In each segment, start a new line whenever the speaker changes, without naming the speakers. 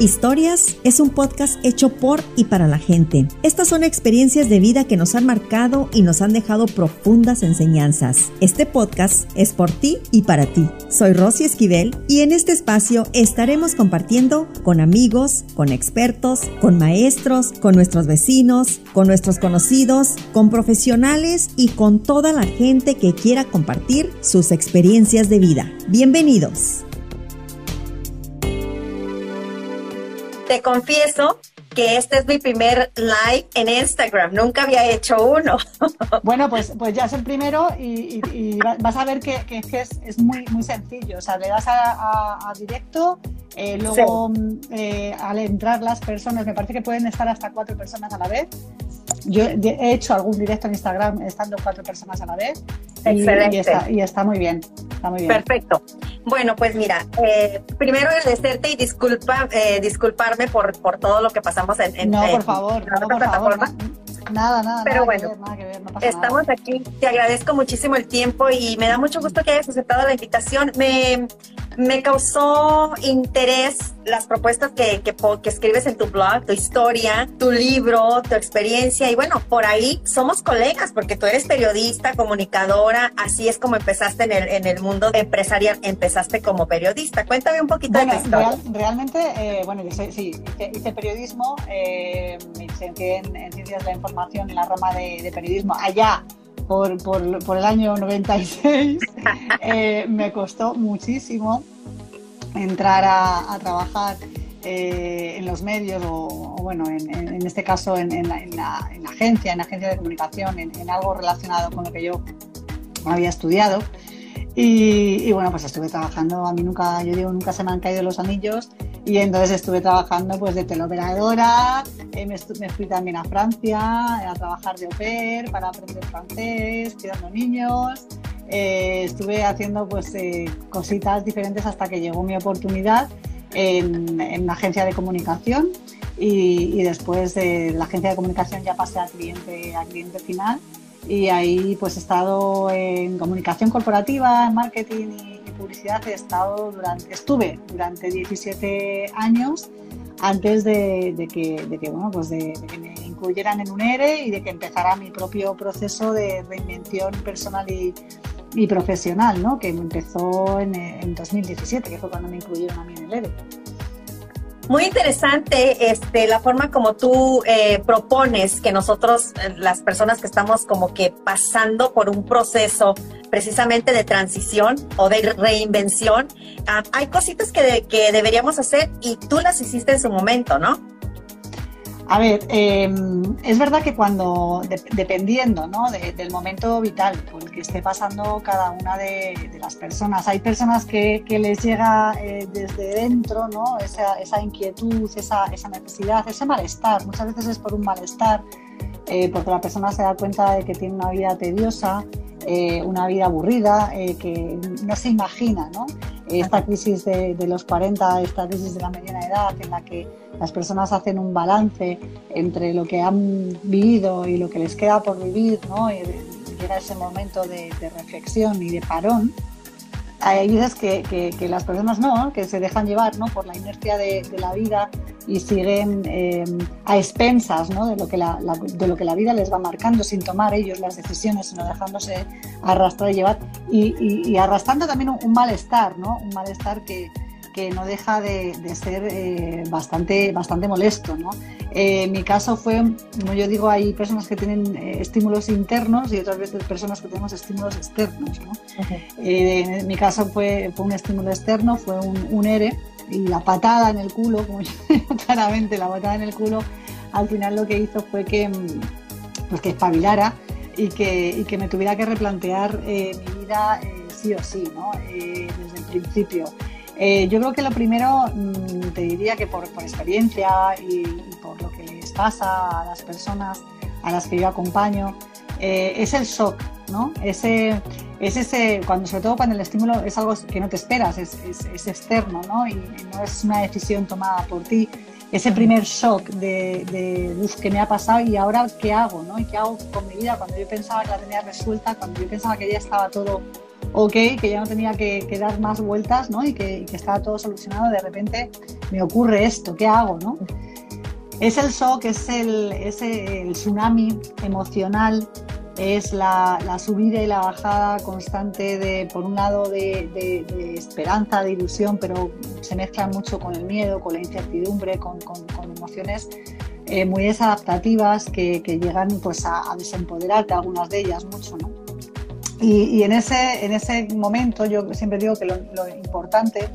Historias es un podcast hecho por y para la gente. Estas son experiencias de vida que nos han marcado y nos han dejado profundas enseñanzas. Este podcast es por ti y para ti. Soy Rosy Esquivel y en este espacio estaremos compartiendo con amigos, con expertos, con maestros, con nuestros vecinos, con nuestros conocidos, con profesionales y con toda la gente que quiera compartir sus experiencias de vida. Bienvenidos. Te confieso que este es mi primer live en Instagram. Nunca había hecho uno.
Bueno, pues, pues ya es el primero y, vas a ver que, es, muy, muy sencillo. O sea, le das a, directo, eh, luego eh, al entrar las personas, me parece que pueden estar hasta cuatro personas a la vez. Yo he hecho algún directo en Instagram estando cuatro personas a la vez.
Excelente.
Y, está, muy bien. Está muy bien.
Perfecto. Bueno, pues mira, eh, primero agradecerte y disculpa, eh, disculparme por, por todo lo que pasamos en, en
No, por favor, no, por favor. Nada, nada.
Pero bueno, estamos aquí. Te agradezco muchísimo el tiempo y me da mucho gusto que hayas aceptado la invitación. Me, me causó interés las propuestas que, que, escribes en tu blog, tu historia, tu libro, tu experiencia. Y bueno, por ahí somos colegas porque tú eres periodista, comunicadora. Así es como empezaste en el, en el mundo empresarial. Empezaste como periodista. Cuéntame un poquito de tu historia.
realmente, eh, bueno, yo sí, hice, periodismo, eh, me licencié en, Ciencias de la Información en la rama de, periodismo allá por, por, por, el año 96. eh, me costó muchísimo entrar a, trabajar eh, en los medios o, bueno, en, este caso en, la, agencia, en la agencia de comunicación, en, algo relacionado con lo que yo había estudiado. Y, bueno, pues estuve trabajando, a mí nunca, yo digo, nunca se me han caído los anillos. Y entonces estuve trabajando pues de teleoperadora, eh, me, fui también a Francia a trabajar de au pair para aprender francés, cuidando niños, eh, estuve haciendo pues eh, cositas diferentes hasta que llegó mi oportunidad en, en una agencia de comunicación. Y, después de la agencia de comunicación ya pasé al cliente, al cliente final y ahí pues he estado en comunicación corporativa, en marketing y, publicidad, he estado durante, estuve durante 17 años antes de, que, de que, bueno, pues de, que me incluyeran en un ERE y de que empezara mi propio proceso de reinvención personal y, y profesional, ¿no? que empezó en, en, 2017, que fue cuando me incluyeron a mí en el ERE.
Muy interesante este, la forma como tú eh, propones que nosotros, eh, las personas que estamos como que pasando por un proceso precisamente de transición o de reinvención, ah, hay cositas que, que deberíamos hacer y tú las hiciste en su momento, ¿no?
A ver, em, es verdad que cuando, dependiendo ¿no? del momento vital por el que esté pasando cada una de, las personas, hay personas que, les llega eh, desde dentro ¿no? esa, esa inquietud, esa, esa, necesidad, ese malestar. Muchas veces es por un malestar, eh, porque la persona se da cuenta de que tiene una vida tediosa, eh, una vida aburrida, que no se imagina, ¿no? esta crisis de, los 40, esta crisis de la mediana edad, en la que las personas hacen un balance entre lo que han vivido y lo que les queda por vivir, ¿no? y llega ese momento de, reflexión y de parón, hay veces que, que, las personas no, que se dejan llevar ¿no? por la inercia de, la vida y siguen eh, a expensas ¿no? de, lo que la, de lo que la vida les va marcando sin tomar ellos las decisiones, sino dejándose arrastrar y llevar y, arrastrando también un, malestar, ¿no? un malestar que, que no deja de, ser eh, bastante, bastante molesto. ¿no? Eh, en mi caso fue, como yo digo, hay personas que tienen eh, estímulos internos y otras veces personas que tenemos estímulos externos. ¿no? en mi caso fue, fue un estímulo externo, fue un, un ERE y la patada en el culo, como yo digo claramente, la patada en el culo, al final lo que hizo fue que, mm, pues que espabilara y que, y que me tuviera que replantear mi vida sí o sí, ¿no? desde el principio. Eh, yo creo que lo primero, mm, te diría que por, experiencia y, por lo que les pasa a las personas a las que yo acompaño, eh, es el shock, ¿no? Ese, es ese, cuando, sobre todo cuando el estímulo es algo que no te esperas, es, externo, ¿no? Y, no es una decisión tomada por ti. Ese primer shock de, de qué me ha pasado y ahora qué hago, ¿no? Y qué hago con mi vida cuando yo pensaba que la tenía resuelta, cuando yo pensaba que ya estaba todo ok, que ya no tenía que, dar más vueltas ¿no? y, que, estaba todo solucionado, de repente me ocurre esto, ¿qué hago? ¿no? Es el shock, es el, tsunami emocional es la, subida y la bajada constante de, por un lado, de, esperanza, de ilusión, pero se mezcla mucho con el miedo, con la incertidumbre, con, emociones eh, muy desadaptativas que, llegan pues, a, desempoderarte, algunas de ellas mucho. ¿no? Y, en, ese, en ese momento yo siempre digo que lo, importante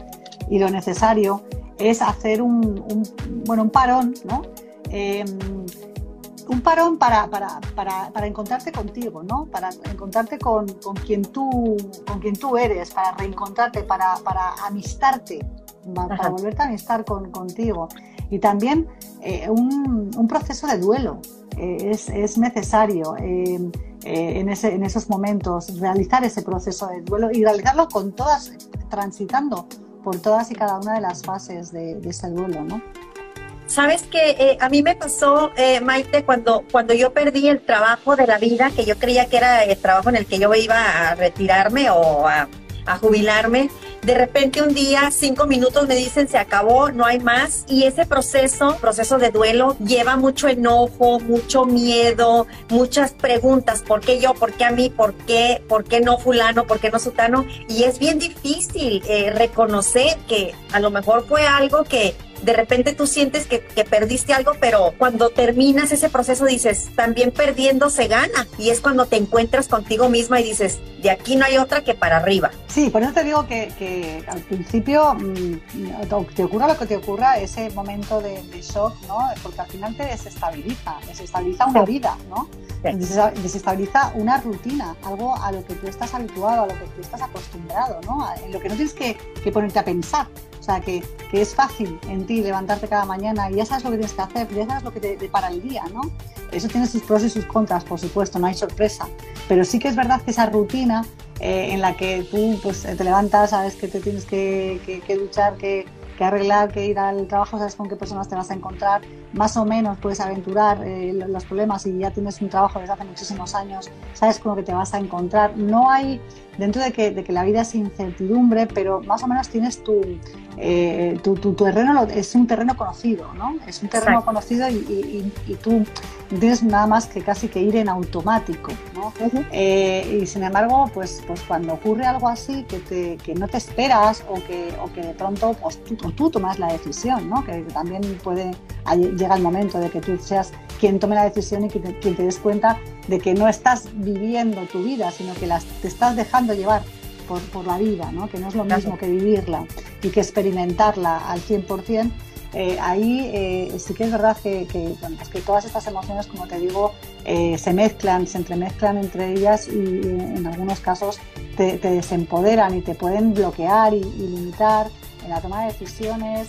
y lo necesario es hacer un, bueno, un parón, ¿no? Em, un parón para, para, para, para, encontrarte contigo, ¿no? Para encontrarte con, con, quien, tú, con quien tú eres, para reencontrarte, para, para amistarte, para volverte a amistar con, contigo. Y también eh, un, un, proceso de duelo eh, es, es, necesario eh, en, ese, en esos momentos, realizar ese proceso de duelo y realizarlo con todas, transitando por todas y cada una de las fases de, de ese duelo, ¿no?
Sabes que eh, a mí me pasó, eh, Maite, cuando, cuando yo perdí el trabajo de la vida, que yo creía que era el trabajo en el que yo iba a retirarme o a, jubilarme, de repente un día, cinco minutos me dicen se acabó, no hay más. Y ese proceso, proceso de duelo, lleva mucho enojo, mucho miedo, muchas preguntas. ¿Por qué yo? ¿Por qué a mí? ¿Por qué? ¿Por qué no fulano? ¿Por qué no sutano? Y es bien difícil eh, reconocer que a lo mejor fue algo que de repente tú sientes que, perdiste algo, pero cuando terminas ese proceso dices, también perdiendo se gana. Y es cuando te encuentras contigo misma y dices, de aquí no hay otra que para arriba.
Sí, por eso te digo que, al principio mm, te ocurra lo que te ocurra, ese momento de, shock, ¿no? Porque al final te desestabiliza, desestabiliza una vida, ¿no? desestabiliza una rutina, algo a lo que tú estás habituado, a lo que tú estás acostumbrado, ¿no? En lo que no tienes que, que ponerte a pensar. Sea, que, es fácil en ti levantarte cada mañana y ya sabes lo que tienes que hacer, ya sabes lo que te depara el día, ¿no? Eso tiene sus pros y sus contras, por supuesto, no hay sorpresa. Pero sí que es verdad que esa rutina eh, en la que tú pues, te levantas, sabes que te tienes que, que, que duchar, que, que arreglar, que ir al trabajo, sabes con qué personas te vas a encontrar, más o menos puedes aventurar eh, los problemas y ya tienes un trabajo desde hace muchísimos años, sabes con lo que te vas a encontrar. No hay, dentro de que, de que la vida es incertidumbre, pero más o menos tienes tu, eh, tu, tu, terreno, es un terreno conocido, ¿no? Es un terreno conocido y, y, tú tienes nada más que casi que ir en automático, ¿no? Eh, y sin embargo, pues, pues cuando ocurre algo así que, te, que no te esperas o que, o que de pronto pues, tú, tú tomas la decisión, ¿no? Que también puede llega el momento de que tú seas quien tome la decisión y quien te, te des cuenta de que no estás viviendo tu vida, sino que las, te estás dejando llevar por, por la vida, ¿no? que no es lo mismo que vivirla y que experimentarla al 100%. Eh, ahí eh, sí que es verdad que, que, bueno, pues que, todas estas emociones, como te digo, eh, se mezclan, se entremezclan entre ellas y, en algunos casos te, desempoderan y te pueden bloquear y, limitar en la toma de decisiones,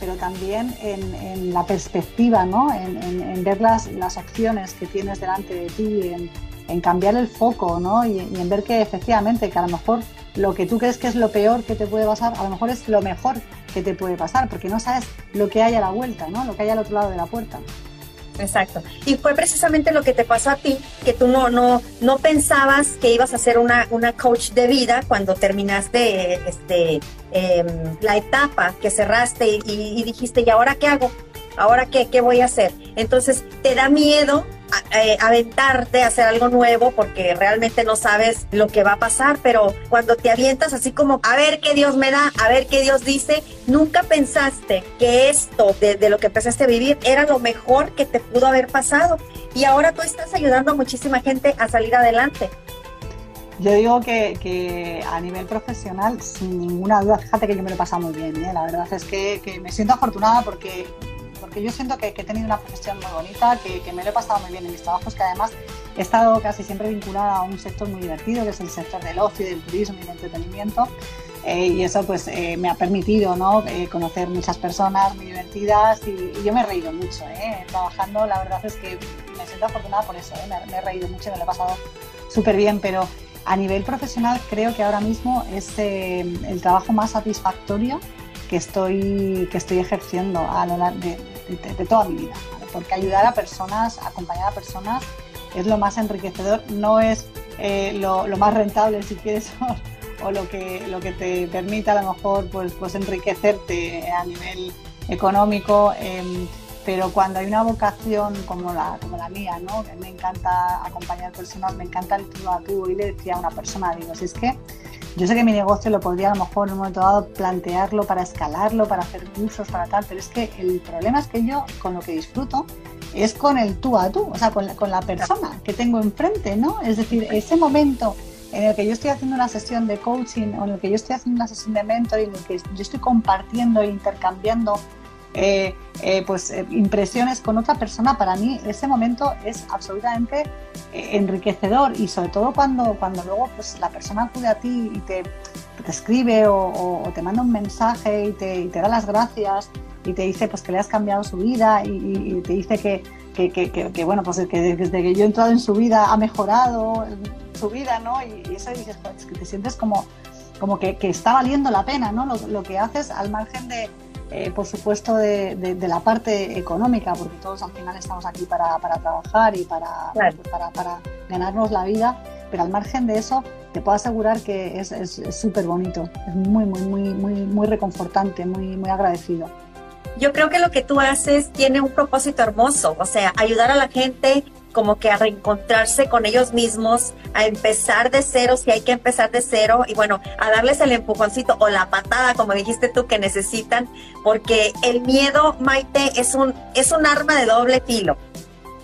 pero también en, la perspectiva, ¿no? en, ver las, las, opciones que tienes delante de ti, en, en cambiar el foco, ¿no? Y, en ver que efectivamente, que a lo mejor lo que tú crees que es lo peor que te puede pasar, a lo mejor es lo mejor que te puede pasar, porque no sabes lo que hay a la vuelta, ¿no? Lo que hay al otro lado de la puerta.
Exacto. Y fue precisamente lo que te pasó a ti, que tú no, no, no pensabas que ibas a ser una, una coach de vida cuando terminaste este, em, la etapa que cerraste y, y, dijiste, ¿y ahora qué hago? ¿Ahora qué, qué voy a hacer? Entonces, te da miedo eh, aventarte a hacer algo nuevo porque realmente no sabes lo que va a pasar, pero cuando te avientas así como a ver qué Dios me da, a ver qué Dios dice, nunca pensaste que esto de, de lo que empezaste a vivir era lo mejor que te pudo haber pasado y ahora tú estás ayudando a muchísima gente a salir adelante.
Yo digo que, que, a nivel profesional, sin ninguna duda, fíjate que yo me lo he pasado muy bien. ¿eh? La verdad es que, que, me siento afortunada porque porque yo siento que, he tenido una profesión muy bonita, que, me lo he pasado muy bien en mis trabajos, que además he estado casi siempre vinculada a un sector muy divertido, que es el sector del ocio, del turismo y del entretenimiento. Eh, y eso pues eh, me ha permitido ¿no? Eh, conocer muchas personas muy divertidas y, yo me he reído mucho trabajando la verdad es que me siento afortunada por eso me, me, he reído mucho y me lo he pasado súper bien pero a nivel profesional creo que ahora mismo es el trabajo más satisfactorio que estoy, que estoy ejerciendo a lo largo de, toda mi vida, porque ayudar a personas, acompañar a personas es lo más enriquecedor, no es eh, lo, más rentable si quieres o lo que, lo que te permita a lo mejor pues, pues enriquecerte a nivel económico. Em, pero cuando hay una vocación como la, como la mía, ¿no? me encanta acompañar personas, me encanta el tú a tú, y le decía a una persona, digo, si es que yo sé que mi negocio lo podría a lo mejor en un momento dado plantearlo para escalarlo, para hacer cursos, para tal, pero es que el problema es que yo con lo que disfruto es con el tú a tú, o sea, con la, con la persona que tengo enfrente, ¿no? Es decir, ese momento en el que yo estoy haciendo una sesión de coaching o en el que yo estoy haciendo una sesión de mentoring, en el que yo estoy compartiendo e intercambiando eh, eh, pues, eh, impresiones con otra persona, para mí ese momento es absolutamente enriquecedor y sobre todo cuando, cuando luego pues, la persona acude a ti y te, te escribe o, te manda un mensaje y te, da las gracias y te dice pues que le has cambiado su vida y, te dice que, que, bueno pues que desde que yo he entrado en su vida ha mejorado su vida, ¿no? Y, eso dices, pues, que te sientes como, como que, está valiendo la pena, ¿no? Lo que haces al margen de, eh, por supuesto, de, la parte económica, porque todos al final estamos aquí para, trabajar y para, para, ganarnos la vida, pero al margen de eso, te puedo asegurar que es súper bonito, es muy, muy, muy, muy, muy reconfortante, muy, muy agradecido.
Yo creo que lo que tú haces tiene un propósito hermoso, o sea, ayudar a la gente como que a reencontrarse con ellos mismos, a empezar de cero, si hay que empezar de cero, y bueno, a darles el empujoncito o la patada, como dijiste tú, que necesitan, porque el miedo, Maite, es un, es un arma de doble filo.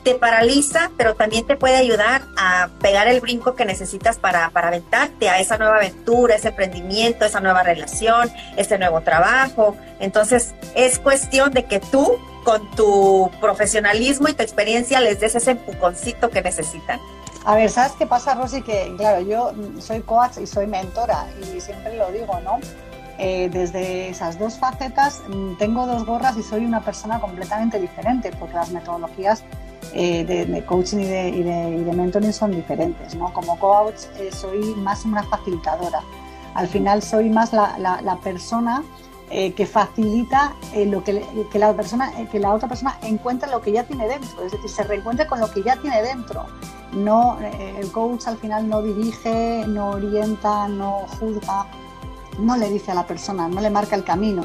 Te paraliza, pero también te puede ayudar a pegar el brinco que necesitas para, para aventarte a esa nueva aventura, ese emprendimiento, esa nueva relación, ese nuevo trabajo. Entonces, es cuestión de que tú con tu profesionalismo y tu experiencia les des ese empujoncito que necesitan.
A ver, ¿sabes qué pasa, Rosy? Que, claro, yo soy coach y soy mentora y siempre lo digo, ¿no? Eh, desde esas dos facetas mm, tengo dos gorras y soy una persona completamente diferente porque las metodologías eh, de, coaching y de, y, mentoring son diferentes, ¿no? Como coach eh, soy más una facilitadora. Al final soy más la, la, la persona eh, que facilita eh, lo que, la persona, eh, que la otra persona encuentre lo que ya tiene dentro, es decir, se reencuentre con lo que ya tiene dentro. No, el coach al final no dirige, no orienta, no juzga, no le dice a la persona, no le marca el camino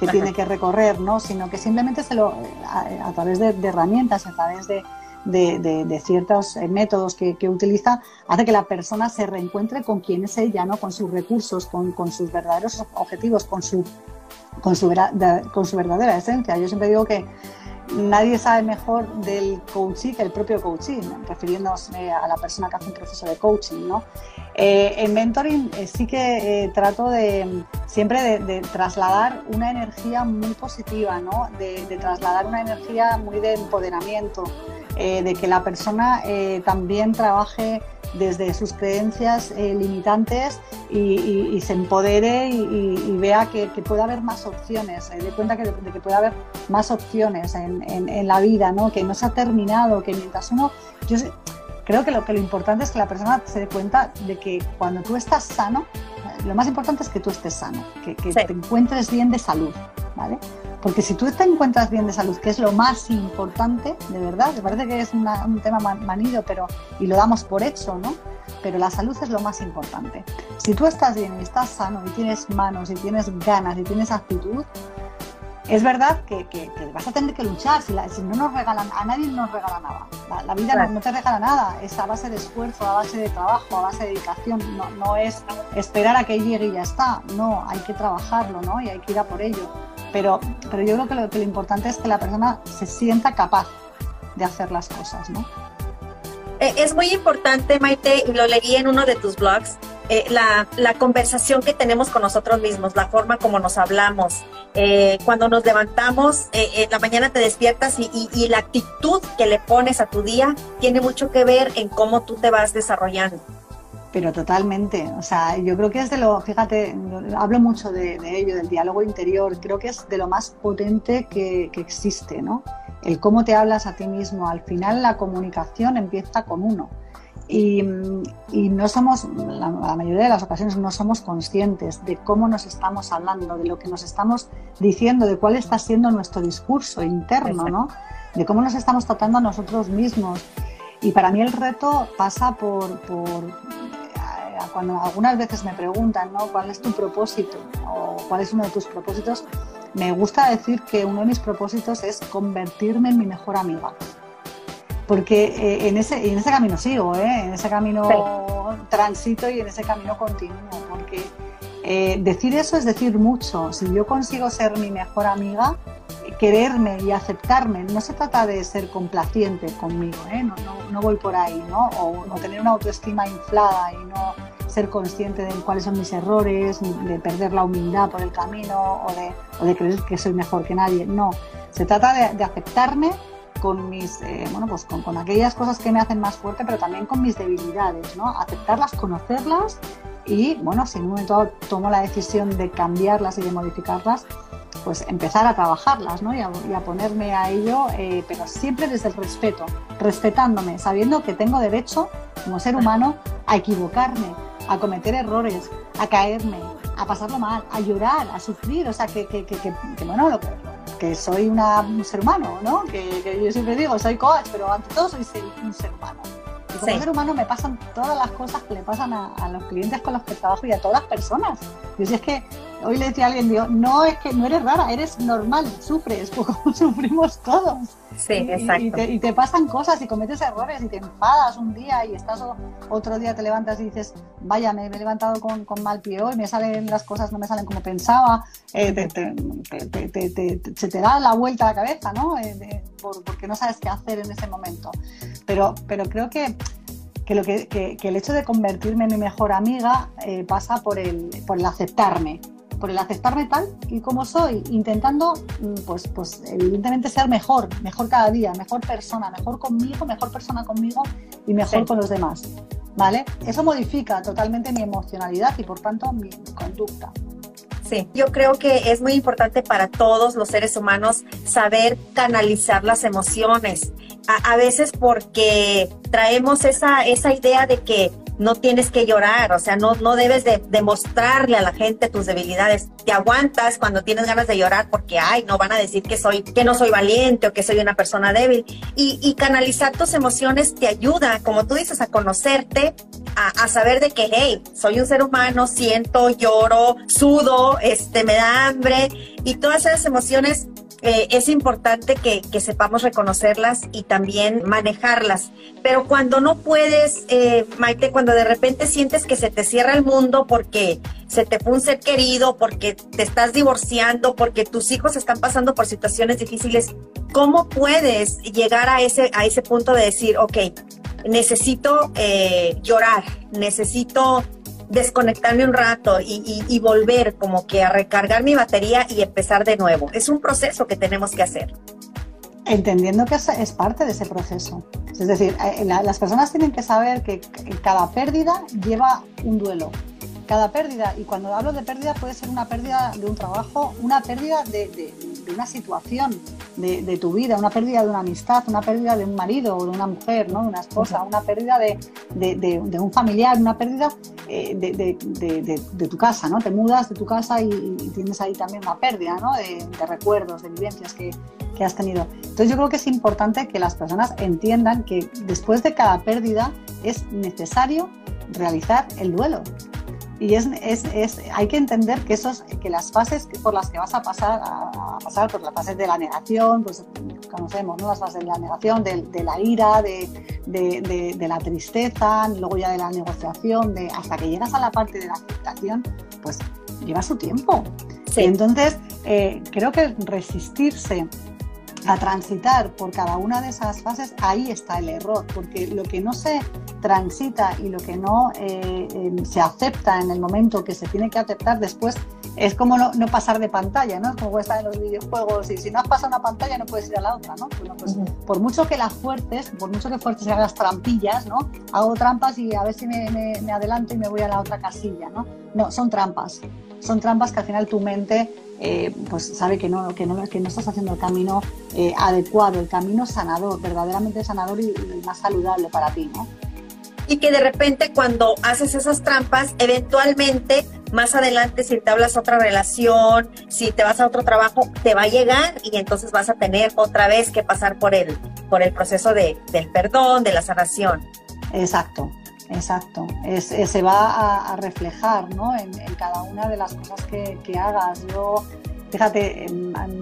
que tiene que recorrer, ¿no? sino que simplemente se lo, a, través de, herramientas, a través de, de, ciertos métodos que, utiliza, hace que la persona se reencuentre con quién es ella, ¿no? con sus recursos, con, con sus verdaderos objetivos, con su con su, con su verdadera esencia. Yo siempre digo que nadie sabe mejor del coaching que el propio coaching, refiriéndonos a la persona que hace un proceso de coaching. ¿no? Eh, en mentoring eh, sí que eh, trato de siempre de, trasladar una energía muy positiva, ¿no? de, de, trasladar una energía muy de empoderamiento, de que la persona también trabaje desde sus creencias eh, limitantes y, se empodere y, vea que, puede haber más opciones, se dé cuenta que, de que puede haber más opciones en, la vida, ¿no? que no se ha terminado, que mientras uno... creo que lo, que lo importante es que la persona se dé cuenta de que cuando tú estás sano, lo más importante es que tú estés sano, que, te encuentres bien de salud, ¿vale? Porque si tú te encuentras bien de salud, que es lo más importante, de verdad, me parece que es un tema manido, pero y lo damos por hecho, ¿no? Pero la salud es lo más importante. Si tú estás bien y estás sano y tienes manos y tienes ganas y tienes actitud, es verdad que, vas a tener que luchar. Si, no nos regalan, a nadie nos regala nada. La, vida no, te regala nada. Es a base de esfuerzo, a base de trabajo, a base de dedicación. No, no es esperar a que llegue y ya está. No, hay que trabajarlo, ¿no? Y hay que ir a por ello. Pero, pero yo creo que lo, que lo importante es que la persona se sienta capaz de hacer las cosas, ¿no?
Eh, es muy importante, Maite, y lo leí en uno de tus blogs, eh, la, conversación que tenemos con nosotros mismos, la forma como nos hablamos. Eh, cuando nos levantamos, eh, en la mañana te despiertas y, la actitud que le pones a tu día tiene mucho que ver en cómo tú te vas desarrollando.
Pero totalmente, o sea, yo creo que es de lo, fíjate, hablo mucho de, ello, del diálogo interior, creo que es de lo más potente que, que existe, ¿no? El cómo te hablas a ti mismo, al final la comunicación empieza con uno y, no somos, la, mayoría de las ocasiones no somos conscientes de cómo nos estamos hablando, de lo que nos estamos diciendo, de cuál está siendo nuestro discurso interno, ¿no? de cómo nos estamos tratando a nosotros mismos. Y para mí el reto pasa por, por cuando algunas veces me preguntan, ¿no? ¿Cuál es tu propósito? O cuál es uno de tus propósitos, me gusta decir que uno de mis propósitos es convertirme en mi mejor amiga. Porque eh, en, ese, en ese camino sigo, ¿eh? en ese camino transito y en ese camino continúo. Porque eh, decir eso es decir mucho. Si yo consigo ser mi mejor amiga, quererme y aceptarme, no se trata de ser complaciente conmigo, ¿eh? no, no, voy por ahí, ¿no? O, o, tener una autoestima inflada y no ser consciente de cuáles son mis errores, de perder la humildad por el camino o de, o de creer que soy mejor que nadie. No, se trata de, de aceptarme con mis, eh, bueno, pues con, con, aquellas cosas que me hacen más fuerte, pero también con mis debilidades, ¿no? Aceptarlas, conocerlas y, bueno, si en un momento tomo la decisión de cambiarlas y de modificarlas, pues empezar a trabajarlas, ¿no? Y a, ponerme a ello, eh, pero siempre desde el respeto, respetándome, sabiendo que tengo derecho, como ser humano, a equivocarme, a cometer errores, a caerme, a pasarlo mal, a llorar, a sufrir, o sea, que, que, que, que bueno, lo, que soy una, un ser humano, ¿no? Que, yo siempre digo, soy coach, pero ante todo soy un ser humano. Y como ser humano me pasan todas las cosas que le pasan a, a, los clientes con los que trabajo y a todas las personas. Y si es que hoy le decía a alguien, digo, no es que no eres rara, eres normal, sufres, como sufrimos todos.
Sí, exacto.
Y, te, pasan cosas y cometes errores y te enfadas un día y estás otro día te levantas y dices, vaya, me, he levantado con, mal pie hoy, me salen las cosas, no me salen como pensaba, eh, se te da la vuelta a la cabeza, ¿no? Eh, porque no sabes qué hacer en ese momento. Pero, pero creo que que, lo que, el hecho de convertirme en mi mejor amiga eh, pasa por el, por el aceptarme, por el aceptarme tal y como soy, intentando, mm, pues, pues evidentemente ser mejor, mejor cada día, mejor persona, mejor conmigo, mejor persona conmigo y mejor con los demás. ¿Vale? Eso modifica totalmente mi emocionalidad y por tanto mi conducta.
Sí, yo creo que es muy importante para todos los seres humanos saber canalizar las emociones. A, a veces porque traemos esa, esa idea de que no tienes que llorar, o sea, no, no debes de demostrarle a la gente tus debilidades. Te aguantas cuando tienes ganas de llorar porque, ay, no van a decir que soy, que no soy valiente o que soy una persona débil. Y, y canalizar tus emociones te ayuda, como tú dices, a conocerte, a, saber de que, hey, soy un ser humano, siento, lloro, sudo, este, me da hambre y todas esas emociones eh, es importante que, sepamos reconocerlas y también manejarlas. Pero cuando no puedes, eh, Maite, cuando de repente sientes que se te cierra el mundo porque se te fue un ser querido, porque te estás divorciando, porque tus hijos están pasando por situaciones difíciles, ¿cómo puedes llegar a ese, a ese punto de decir, ok, necesito eh, llorar, necesito desconectarme un rato y, volver como que a recargar mi batería y empezar de nuevo. Es un proceso que tenemos que hacer.
Entendiendo que es, parte de ese proceso. Es decir, eh, las personas tienen que saber que cada pérdida lleva un duelo cada pérdida, y cuando hablo de pérdida puede ser una pérdida de un trabajo, una pérdida de, una situación de, tu vida, una pérdida de una amistad, una pérdida de un marido o de una mujer, ¿no? de una esposa, una pérdida de, un familiar, una pérdida eh, de, tu casa, ¿no? Te mudas de tu casa y, tienes ahí también una pérdida ¿no? de, recuerdos, de vivencias que, que has tenido. Entonces yo creo que es importante que las personas entiendan que después de cada pérdida es necesario realizar el duelo y es, es, es, hay que entender que, esos, que las fases por las que vas a pasar, a, pasar por las fases de la negación, pues conocemos ¿no? las fases de la negación, de, de la ira, de, de, de, la tristeza, luego ya de la negociación, de, hasta que llegas a la parte de la aceptación, pues lleva su tiempo. Sí. Entonces, eh, creo que resistirse a transitar por cada una de esas fases, ahí está el error, porque lo que no se transita y lo que no eh, em, se acepta en el momento que se tiene que aceptar después es como no, pasar de pantalla, ¿no? Es como estar en los videojuegos y si no has pasado una pantalla no puedes ir a la otra, ¿no? pues por mucho que las fuertes, por mucho que fuertes hagas las trampillas, ¿no? Hago trampas y a ver si me, me adelanto y me voy a la otra casilla, ¿no? No, son trampas. Son trampas que al final tu mente eh, pues sabe que no, que, no, que no estás haciendo el camino eh, adecuado, el camino sanador, verdaderamente sanador y, más saludable para ti, ¿no?
Y que de repente cuando haces esas trampas, eventualmente más adelante si te hablas otra relación, si te vas a otro trabajo, te va a llegar y entonces vas a tener otra vez que pasar por el, por el proceso de, del perdón, de la sanación.
Exacto, Exacto, es, se va a, reflejar ¿no? en, cada una de las cosas que, hagas. Yo, fíjate,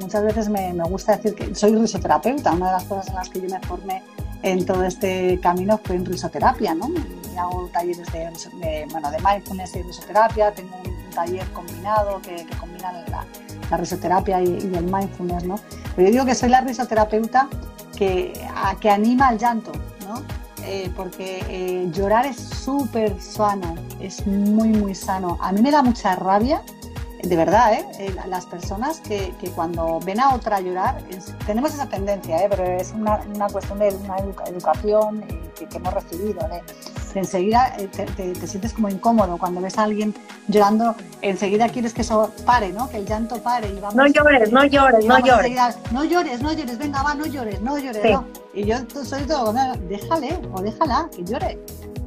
muchas veces me, gusta decir que soy risoterapeuta, una de las cosas en las que yo me formé en todo este camino fue en risoterapia, ¿no? Y hago talleres de, bueno, de mindfulness y risoterapia, tengo un taller combinado que, combina la, risoterapia y, el mindfulness, ¿no? Pero yo digo que soy la risoterapeuta que, que anima al llanto, ¿no? Eh, porque eh, llorar es súper sano, es muy, muy sano. A mí me da mucha rabia de verdad, ¿eh? las personas que, que, cuando ven a otra llorar, tenemos esa tendencia, pero es una, una cuestión de una educación que, hemos recibido. ¿eh? Enseguida eh, te, te, sientes como incómodo cuando ves a alguien llorando, enseguida quieres que eso pare, ¿no? que el llanto pare. Y vamos,
no llores, no llores, no llores.
no llores, no llores, venga, va, no llores, no llores. No. Y yo soy todo, déjale o déjala que llore.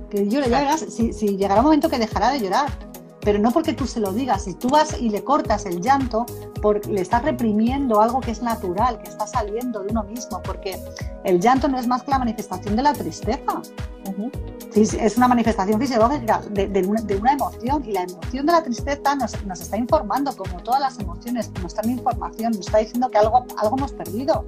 Que llore, ya verás, si, si llegará un momento que dejará de llorar pero no porque tú se lo digas. Si tú vas y le cortas el llanto, porque le estás reprimiendo algo que es natural, que está saliendo de uno mismo, porque el llanto no es más que la manifestación de la tristeza. es una manifestación fisiológica de, una, emoción y la emoción de la tristeza nos, está informando, como todas las emociones, nos dan información, nos está diciendo que algo, algo hemos perdido.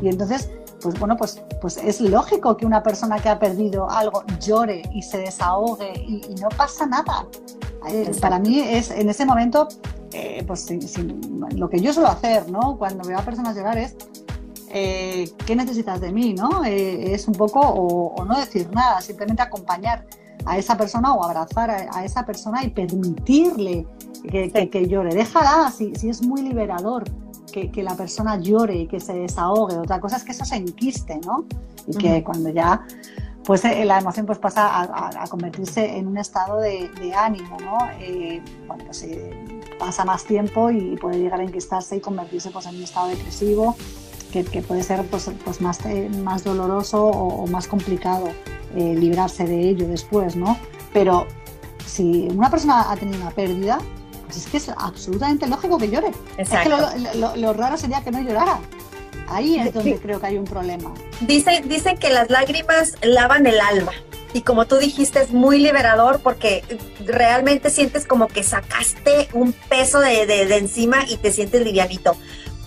Y entonces pues bueno, pues, pues es lógico que una persona que ha perdido algo llore y se desahogue y no pasa nada. Eh, para mí es en ese momento, eh, pues lo que yo suelo hacer, ¿no? Cuando veo a personas llorar es, eh, ¿qué necesitas de mí, no? es un poco, o, no decir nada, simplemente acompañar a esa persona o abrazar a, esa persona y permitirle que, llore. Déjala, si, si es muy liberador que, la persona llore y que se desahogue. Otra cosa es que eso se enquiste, ¿no? Y que cuando ya pues eh, la emoción pues pasa a, convertirse en un estado de, ánimo, ¿no? Eh, bueno, pues eh, pasa más tiempo y puede llegar a enquistarse y convertirse pues, en un estado depresivo que, puede ser pues, pues más, más doloroso o, más complicado librarse de ello después, ¿no? Pero si una persona ha tenido una pérdida, pues es que es absolutamente lógico que llore. Es que lo raro sería que no llorara. Ahí es donde creo que hay un problema.
Dicen, dicen que las lágrimas lavan el alma. Y como tú dijiste, es muy liberador porque realmente sientes como que sacaste un peso de, de, encima y te sientes livianito.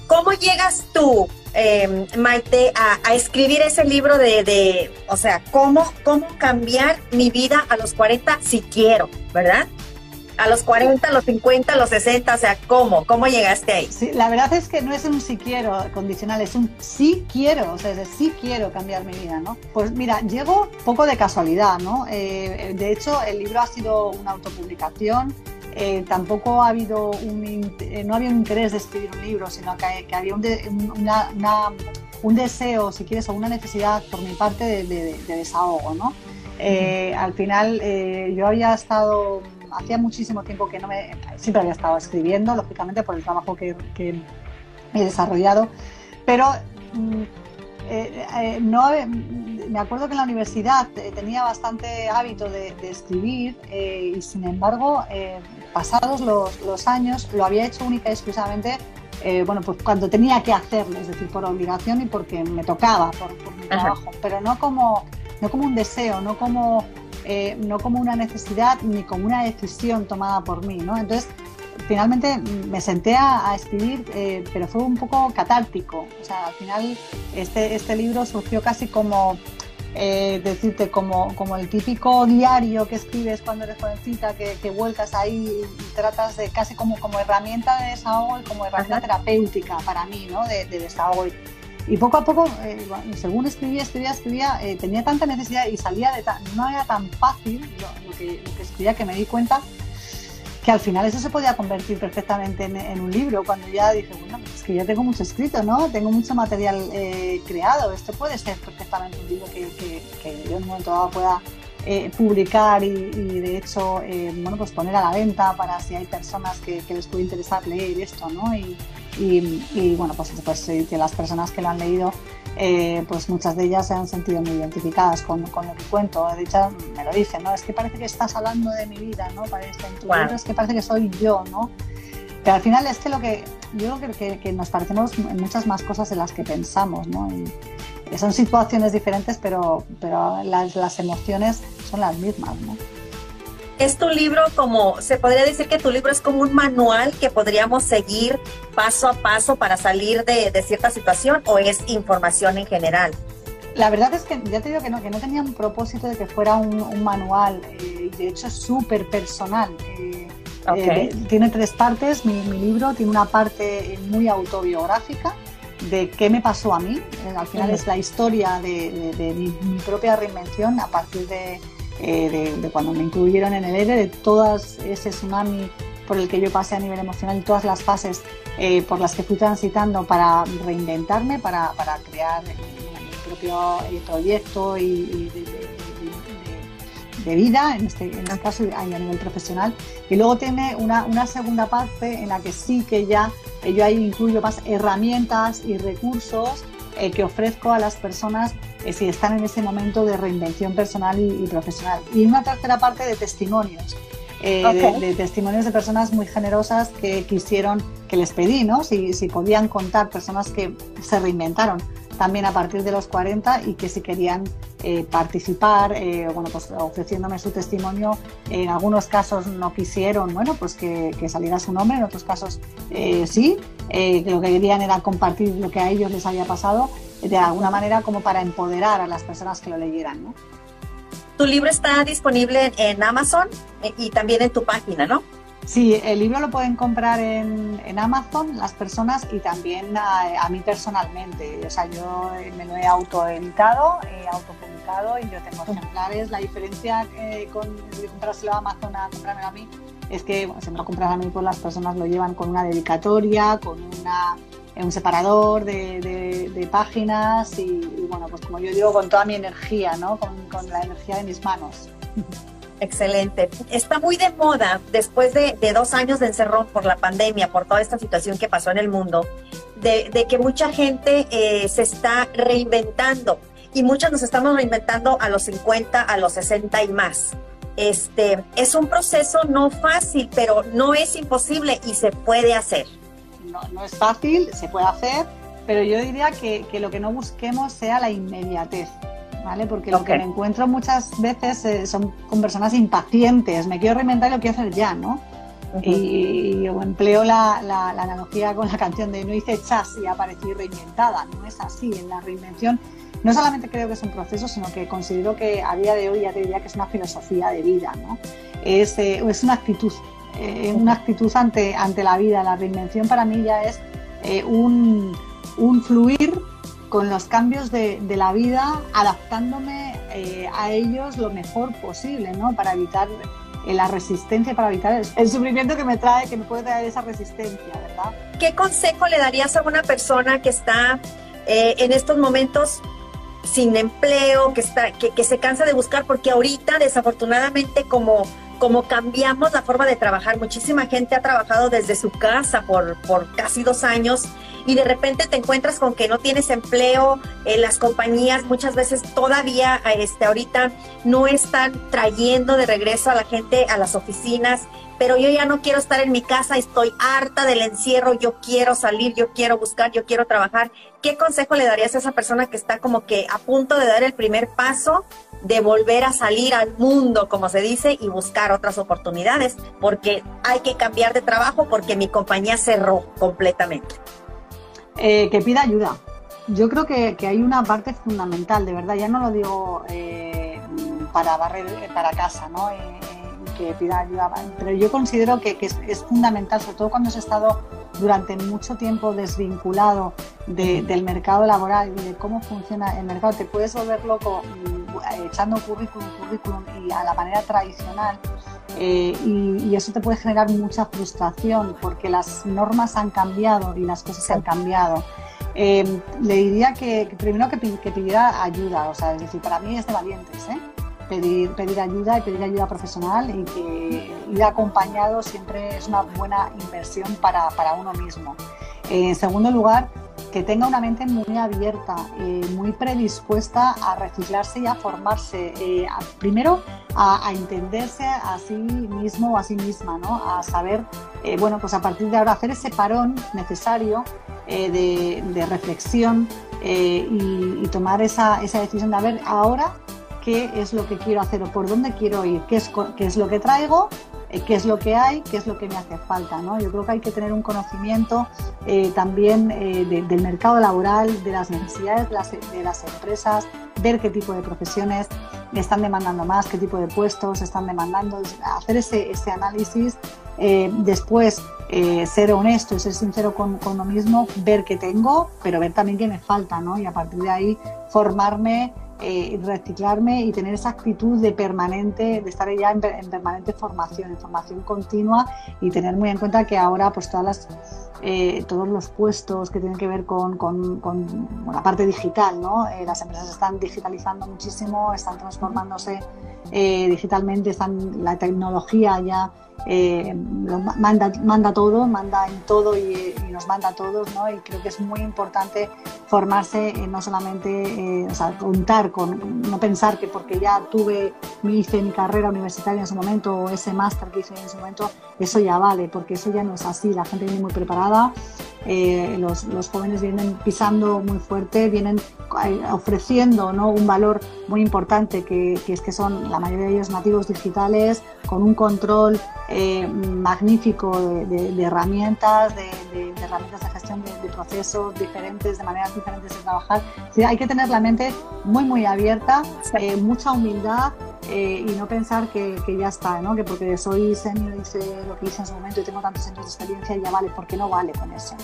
¿Cómo llegas tú, em, Maite, a, escribir ese libro de, de, o sea, cómo, cómo cambiar mi vida a los 40 si quiero, ¿verdad? A los 40, a los 50, a los 60, o sea, ¿cómo? ¿Cómo llegaste ahí?
Sí, la verdad es que no es un sí quiero condicional, es un sí quiero, o sea, es sí quiero cambiar mi vida, ¿no? Pues mira, llego poco de casualidad, ¿no? Eh, de hecho, el libro ha sido una autopublicación, eh, tampoco ha habido un, eh, no había un interés de escribir un libro, sino que, había un, un, deseo, si quieres, o una necesidad por mi parte de, desahogo, ¿no? al final, yo había estado hacía muchísimo tiempo que no me, siempre había estado escribiendo, lógicamente por el trabajo que, he desarrollado, pero mm, eh, eh, no, me acuerdo que en la universidad eh, tenía bastante hábito de, escribir y sin embargo, pasados los, años, lo había hecho única y exclusivamente bueno, pues cuando tenía que hacerlo, es decir, por obligación y porque me tocaba, por, mi trabajo, pero no como, no como un deseo, no como eh, no como una necesidad ni como una decisión tomada por mí, ¿no? Entonces, finalmente me senté a, escribir, eh, pero fue un poco catártico. O sea, al final este, este libro surgió casi como, eh, decirte, como, como el típico diario que escribes cuando eres jovencita, que, que vuelcas ahí y, tratas de casi como, como herramienta de desahogo y como herramienta terapéutica para mí, ¿no? De, de desahogo. Y poco a poco, eh, según escribía, escribía, escribía, eh, tenía tanta necesidad y salía de tan, no era tan fácil lo, que, escribía que me di cuenta que al final eso se podía convertir perfectamente en, un libro, cuando ya dije, bueno, es que ya tengo mucho escrito, ¿no? Tengo mucho material eh, creado, esto puede ser perfectamente un libro que, que, yo en un momento dado pueda publicar y, de hecho, bueno, pues poner a la venta para si hay personas que, les puede interesar leer esto, ¿no? Y, bueno, pues, pues que las personas que lo han leído, eh, pues muchas de ellas se han sentido muy identificadas con, con, lo que cuento. De hecho, me lo dicen, ¿no? Es que parece que estás hablando de mi vida, ¿no? Parece, es que parece que soy yo, ¿no? Pero al final es que lo que yo creo que, que, nos parecemos en muchas más cosas de las que pensamos, ¿no? Y son situaciones diferentes, pero, pero las, las emociones son las mismas, ¿no?
¿Es tu libro como, se podría decir que tu libro es como un manual que podríamos seguir paso a paso para salir de, cierta situación o es información en general?
La verdad es que ya te digo que no, que no tenía un propósito de que fuera un, manual, eh, de hecho es súper personal. Eh, eh, tiene tres partes, mi, libro tiene una parte muy autobiográfica de qué me pasó a mí, al final es la historia de, mi propia reinvención a partir de, eh, de, cuando me incluyeron en el ERE, de todas ese tsunami por el que yo pasé a nivel emocional y todas las fases eh, por las que fui transitando para reinventarme, para, para crear mi propio eh, proyecto y, de, vida, en este, en este caso a nivel profesional. Y luego tiene una, una segunda parte en la que sí que ya yo ahí incluyo más herramientas y recursos que ofrezco a las personas eh, si están en ese momento de reinvención personal y, profesional. Y una tercera parte de testimonios. Eh, de, testimonios de personas muy generosas que quisieron, que les pedí, ¿no? Si, si podían contar, personas que se reinventaron también a partir de los 40 y que si querían eh, participar, bueno, pues ofreciéndome su testimonio, en algunos casos no quisieron, bueno, pues que, que saliera su nombre, en otros casos sí, que lo que querían era compartir lo que a ellos les había pasado de alguna manera como para empoderar a las personas que lo leyeran.
Tu libro está disponible en Amazon eh, y también en tu página, ¿no?
Sí, el libro lo pueden comprar en, Amazon las personas y también a, mí personalmente. O sea, yo eh, me lo he autoeditado, he autopublicado y yo tengo ejemplares. La diferencia eh, con comprárselo a Amazon a comprármelo a mí es que bueno, si lo compras a mí, pues las personas lo llevan con una dedicatoria, con una un separador de, páginas y, bueno, pues como yo digo, con toda mi energía, ¿no? Con, la energía de mis manos.
Excelente. Está muy de moda después de, dos años de encerrón por la pandemia, por toda esta situación que pasó en el mundo, de, que mucha gente eh, se está reinventando y muchas nos estamos reinventando a los 50, a los 60 y más. Este, es un proceso no fácil, pero no es imposible y se puede hacer
no, es fácil, se puede hacer, pero yo diría que, lo que no busquemos sea la inmediatez. ¿Vale? Porque lo que me encuentro muchas veces eh, son con personas impacientes, me quiero reinventar y lo quiero hacer ya, ¿no? Y, yo empleo la, analogía con la canción de no hice chas y aparecí reinventada. No es así. En la reinvención no solamente creo que es un proceso, sino que considero que a día de hoy ya te diría que es una filosofía de vida. ¿no? Es, eh, es una actitud eh, una actitud ante, ante la vida. La reinvención para mí ya es eh, un, fluir con los cambios de, la vida, adaptándome eh, a ellos lo mejor posible, ¿no? Para evitar la resistencia, para evitar el, sufrimiento que me trae, que me puede traer esa resistencia, ¿verdad?
¿Qué consejo le darías a una persona que está en estos momentos sin empleo, que, está, que, que se cansa de buscar? Porque ahorita, desafortunadamente, como como cambiamos la forma de trabajar. Muchísima gente ha trabajado desde su casa por, por casi dos años y de repente te encuentras con que no tienes empleo, en las compañías muchas veces todavía este, ahorita no están trayendo de regreso a la gente a las oficinas, pero yo ya no quiero estar en mi casa, estoy harta del encierro, yo quiero salir, yo quiero buscar, yo quiero trabajar. ¿Qué consejo le darías a esa persona que está como que a punto de dar el primer paso de volver a salir al mundo, como se dice, y buscar otras oportunidades, porque hay que cambiar de trabajo porque mi compañía cerró completamente.
Eh, que pida ayuda. Yo creo que, hay una parte fundamental, de verdad, ya no lo digo eh, para barrer para casa, ¿no? Eh, que pida ayuda, pero yo considero que, es, fundamental, sobre todo cuando has estado durante mucho tiempo desvinculado del mercado laboral y de cómo funciona el mercado, te puedes volver loco mm, echando currículum, currículum y a la manera tradicional eh, y, eso te puede generar mucha frustración porque las normas han cambiado y las cosas han cambiado. Eh, le diría que, primero que, que, pidiera ayuda, o sea, es decir, para mí es de valientes, ¿eh? pedir, pedir ayuda y pedir ayuda profesional y que ir acompañado siempre es una buena inversión para, para uno mismo. En segundo lugar, que tenga una mente muy abierta, eh, muy predispuesta a reciclarse y a formarse. Eh, primero, a, entenderse a sí mismo o a sí misma, ¿no? A saber, eh, bueno, pues a partir de ahora hacer ese parón necesario de, reflexión y, tomar esa, decisión de, a ver, ahora qué es lo que quiero hacer o por dónde quiero ir, qué es, lo que traigo qué es lo que hay, qué es lo que me hace falta. ¿no? Yo creo que hay que tener un conocimiento eh, también eh, del mercado laboral, de las necesidades de las, de las, empresas, ver qué tipo de profesiones están demandando más, qué tipo de puestos están demandando, hacer ese, ese análisis, después ser honesto ser sincero con, con uno mismo, ver qué tengo, pero ver también qué me falta, ¿no? y a partir de ahí formarme eh, reciclarme y tener esa actitud de permanente, de estar ya en, permanente formación, en formación continua y tener muy en cuenta que ahora pues todas las, eh, todos los puestos que tienen que ver con, la parte digital, ¿no? Eh, las empresas están digitalizando muchísimo, están transformándose digitalmente, están, la tecnología ya eh, manda, manda todo, manda en todo y, nos manda a todos, ¿no? Y creo que es muy importante formarse, no solamente, eh, o sea, contar con, no pensar que porque ya tuve, me hice mi carrera universitaria en ese momento o ese máster que hice en ese momento, eso ya vale, porque eso ya no es así, la gente viene muy preparada, eh, los, los, jóvenes vienen pisando muy fuerte, vienen ofreciendo ¿no? un valor muy importante, que, que, es que son la mayoría de ellos nativos digitales, con un control eh, magnífico de, herramientas, de, herramientas de gestión de, procesos diferentes, de maneras diferentes de trabajar. hay que tener la mente muy, muy abierta, eh, mucha humildad eh, y no pensar que, ya está, ¿no? que porque soy senior y sé lo que hice en su momento y tengo tantos años de experiencia ya vale, porque no vale con eso.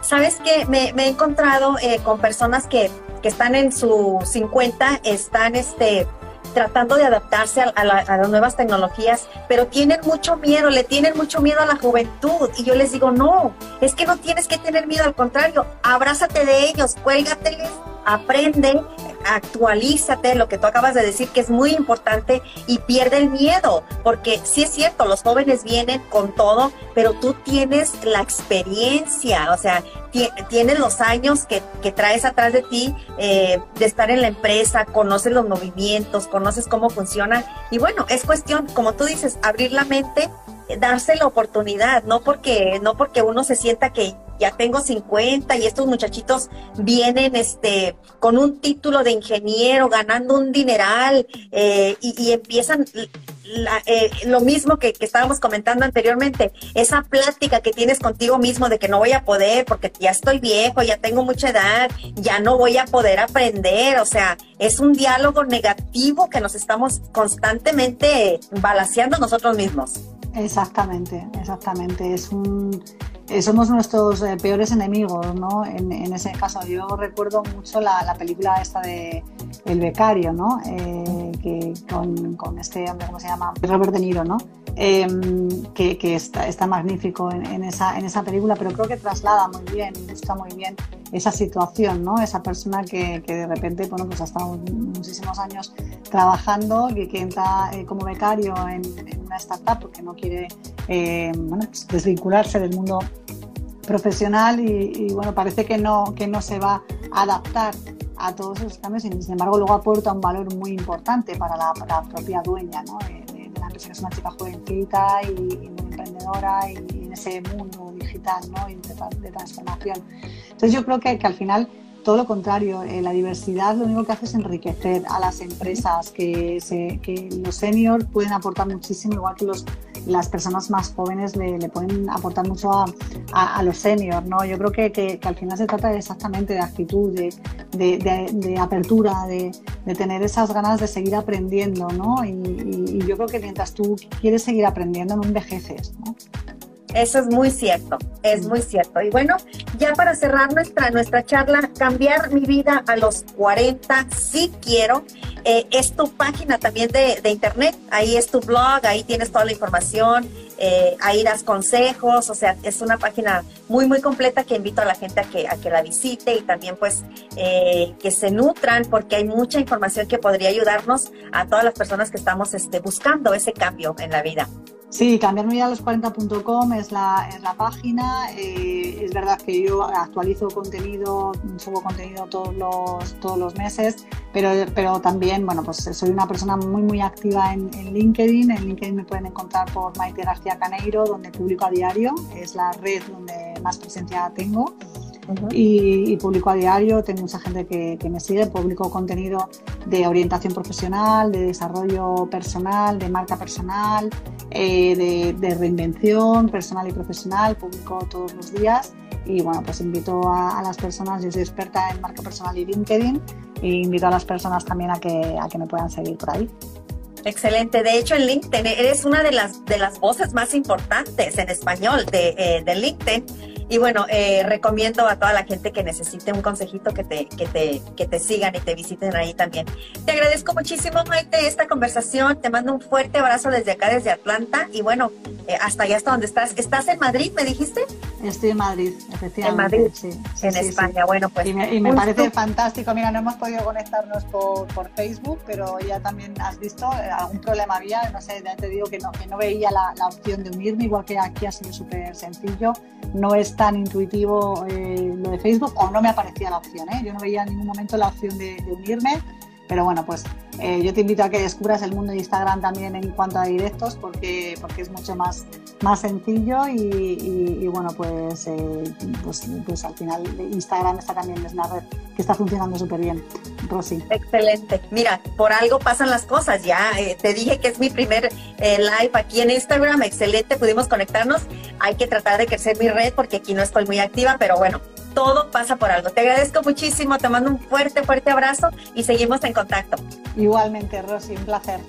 Sabes que me, he encontrado con personas que, que están en sus 50, están este, tratando de adaptarse a, las nuevas tecnologías, pero tienen mucho miedo, le tienen mucho miedo a la juventud. Y yo les digo, no, es que no tienes que tener miedo, al contrario, abrázate de ellos, cuélgateles, aprende, actualízate, lo que tú acabas de decir que es muy importante y pierde el miedo, porque sí es cierto, los jóvenes vienen con todo, pero tú tienes la experiencia, o sea, tienes los años que, traes atrás de ti eh, de estar en la empresa, conoces los movimientos, conoces cómo funciona. Y bueno, es cuestión, como tú dices, abrir la mente darse la oportunidad, no porque, no porque uno se sienta que ya tengo 50 y estos muchachitos vienen este, con un título de ingeniero, ganando un dineral eh, y, empiezan eh, lo mismo que, que, estábamos comentando anteriormente, esa plática que tienes contigo mismo de que no voy a poder porque ya estoy viejo, ya tengo mucha edad, ya no voy a poder aprender, o sea, es un diálogo negativo que nos estamos constantemente balanceando nosotros mismos.
Exactamente, exactamente. Es un, eh, somos nuestros eh, peores enemigos, ¿no? En, ese caso, yo recuerdo mucho la, película esta de El Becario, ¿no? Eh, que con, este hombre, ¿cómo se llama? Robert De Niro, ¿no? Em, que, está, magnífico en, esa, en esa película, pero creo que traslada muy bien, ilustra muy bien esa situación, ¿no? Esa persona que, de repente, bueno, pues ha estado muchísimos años trabajando y que entra como becario en, una startup porque no quiere, eh, pues desvincularse del mundo profesional y, bueno, parece que no, que no se va a adaptar a todos esos cambios y sin embargo luego aporta un valor muy importante para la, propia dueña, ¿no? que es una chica jovencita y, muy emprendedora y, en ese mundo digital ¿no? y de, transformación. Entonces yo creo que, que al final todo lo contrario, eh, la diversidad lo único que hace es enriquecer a las empresas, que, se, que los seniors pueden aportar muchísimo, igual que los, las personas más jóvenes le, pueden aportar mucho a, a, los seniors. ¿no? Yo creo que, que, al final se trata exactamente de actitud, de, de, de, apertura, de, tener esas ganas de seguir aprendiendo. ¿no? Y, y, yo creo que mientras tú quieres seguir aprendiendo, no envejeces. ¿no?
Eso es muy cierto, es muy cierto. Y bueno, ya para cerrar nuestra, nuestra charla, cambiar mi vida a los 40, sí quiero. Eh, es tu página también de, internet, ahí es tu blog, ahí tienes toda la información, eh, ahí das consejos, o sea, es una página muy, muy completa que invito a la gente a que, a que la visite y también pues eh, que se nutran porque hay mucha información que podría ayudarnos a todas las personas que estamos este, buscando ese cambio en la vida.
Sí, cambiarme a los 40.com es la, es la página. Eh, es verdad que yo actualizo contenido, subo contenido todos los, todos los meses, pero, pero también, bueno, pues soy una persona muy, muy activa en, LinkedIn. En LinkedIn me pueden encontrar por Maite García Caneiro, donde publico a diario. Es la red donde más presencia tengo. Y, publico a diario, tengo mucha gente que, que, me sigue, publico contenido de orientación profesional, de desarrollo personal, de marca personal, eh, de, reinvención personal y profesional, publico todos los días y bueno, pues invito a, las personas, yo soy experta en marca personal y LinkedIn, e invito a las personas también a que, a que me puedan seguir por ahí.
Excelente. De hecho, en LinkedIn eres una de las, de las voces más importantes en español de, eh, de LinkedIn y bueno, eh, recomiendo a toda la gente que necesite un consejito que te, que, te, que te sigan y te visiten ahí también. Te agradezco muchísimo, Maite, esta conversación. Te mando un fuerte abrazo desde acá, desde Atlanta. Y bueno, eh, hasta allá, hasta donde estás. ¿Estás en Madrid, me dijiste?
Estoy en Madrid, efectivamente.
En Madrid, sí, en España. Bueno, pues.
Y me, parece fantástico. Mira, no hemos podido conectarnos por, por, Facebook, pero ya también has visto, eh, algún problema había. No sé, ya te digo que no, que no veía la, la opción de unirme, igual que aquí ha sido súper sencillo. No es tan intuitivo eh, lo de Facebook o no me aparecía la opción. ¿eh? Yo no veía en ningún momento la opción de, unirme, pero bueno, pues eh, yo te invito a que descubras el mundo de Instagram también en cuanto a directos porque, porque es mucho más, más sencillo y, bueno, pues, pues, pues, al final Instagram está también, es una red que está funcionando súper bien. Rosy.
Excelente. Mira, por algo pasan las cosas. Ya te dije que es mi primer live aquí en Instagram. Excelente, pudimos conectarnos hay que tratar de crecer mi red porque aquí no estoy muy activa, pero bueno, todo pasa por algo. Te agradezco muchísimo, te mando un fuerte, fuerte abrazo y seguimos en contacto.
Igualmente, Rosy, un placer.